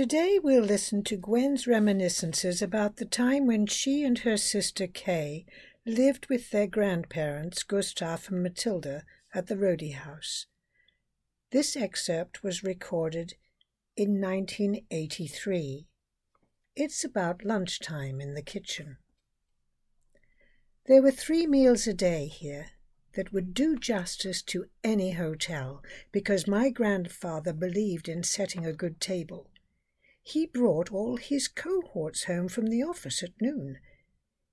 Today we'll listen to Gwen's reminiscences about the time when she and her sister Kay lived with their grandparents, Gustav and Matilda, at the Roedde House. This excerpt was recorded in 1983. It's about lunchtime in the kitchen. There were three meals a day here that would do justice to any hotel because my grandfather believed in setting a good table. He brought all his cohorts home from the office at noon.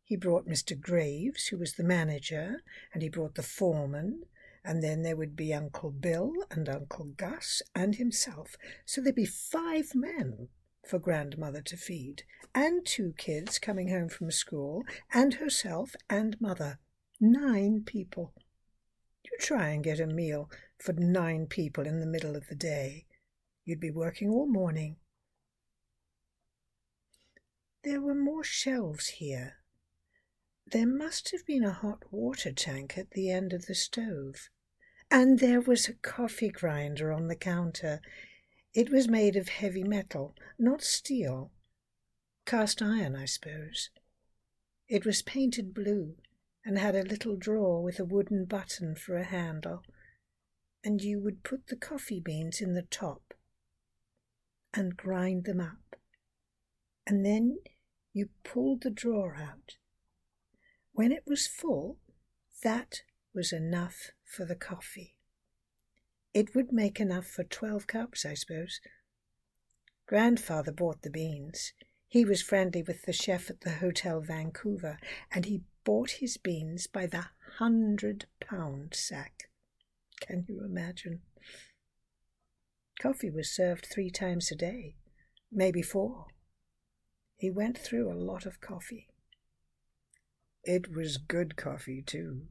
He brought Mr. Graves, who was the manager, and he brought the foreman, and then there would be Uncle Bill and Uncle Gus and himself. So there'd be five men for grandmother to feed, and two kids coming home from school, and herself and mother. Nine people. You try and get a meal for nine people in the middle of the day. You'd be working all morning. There were more shelves here. There must have been a hot water tank at the end of the stove. And there was a coffee grinder on the counter. It was made of heavy metal, not steel. Cast iron, I suppose. It was painted blue and had a little drawer with a wooden button for a handle, and you would put the coffee beans in the top and grind them up, and then you pulled the drawer out. When it was full, that was enough for the coffee. It would make enough for twelve cups, I suppose. Grandfather bought the beans. He was friendly with the chef at the Hotel Vancouver, and he bought his beans by the hundred pound sack. Can you imagine? Coffee was served three times a day, maybe four. He went through a lot of coffee. It was good coffee, too.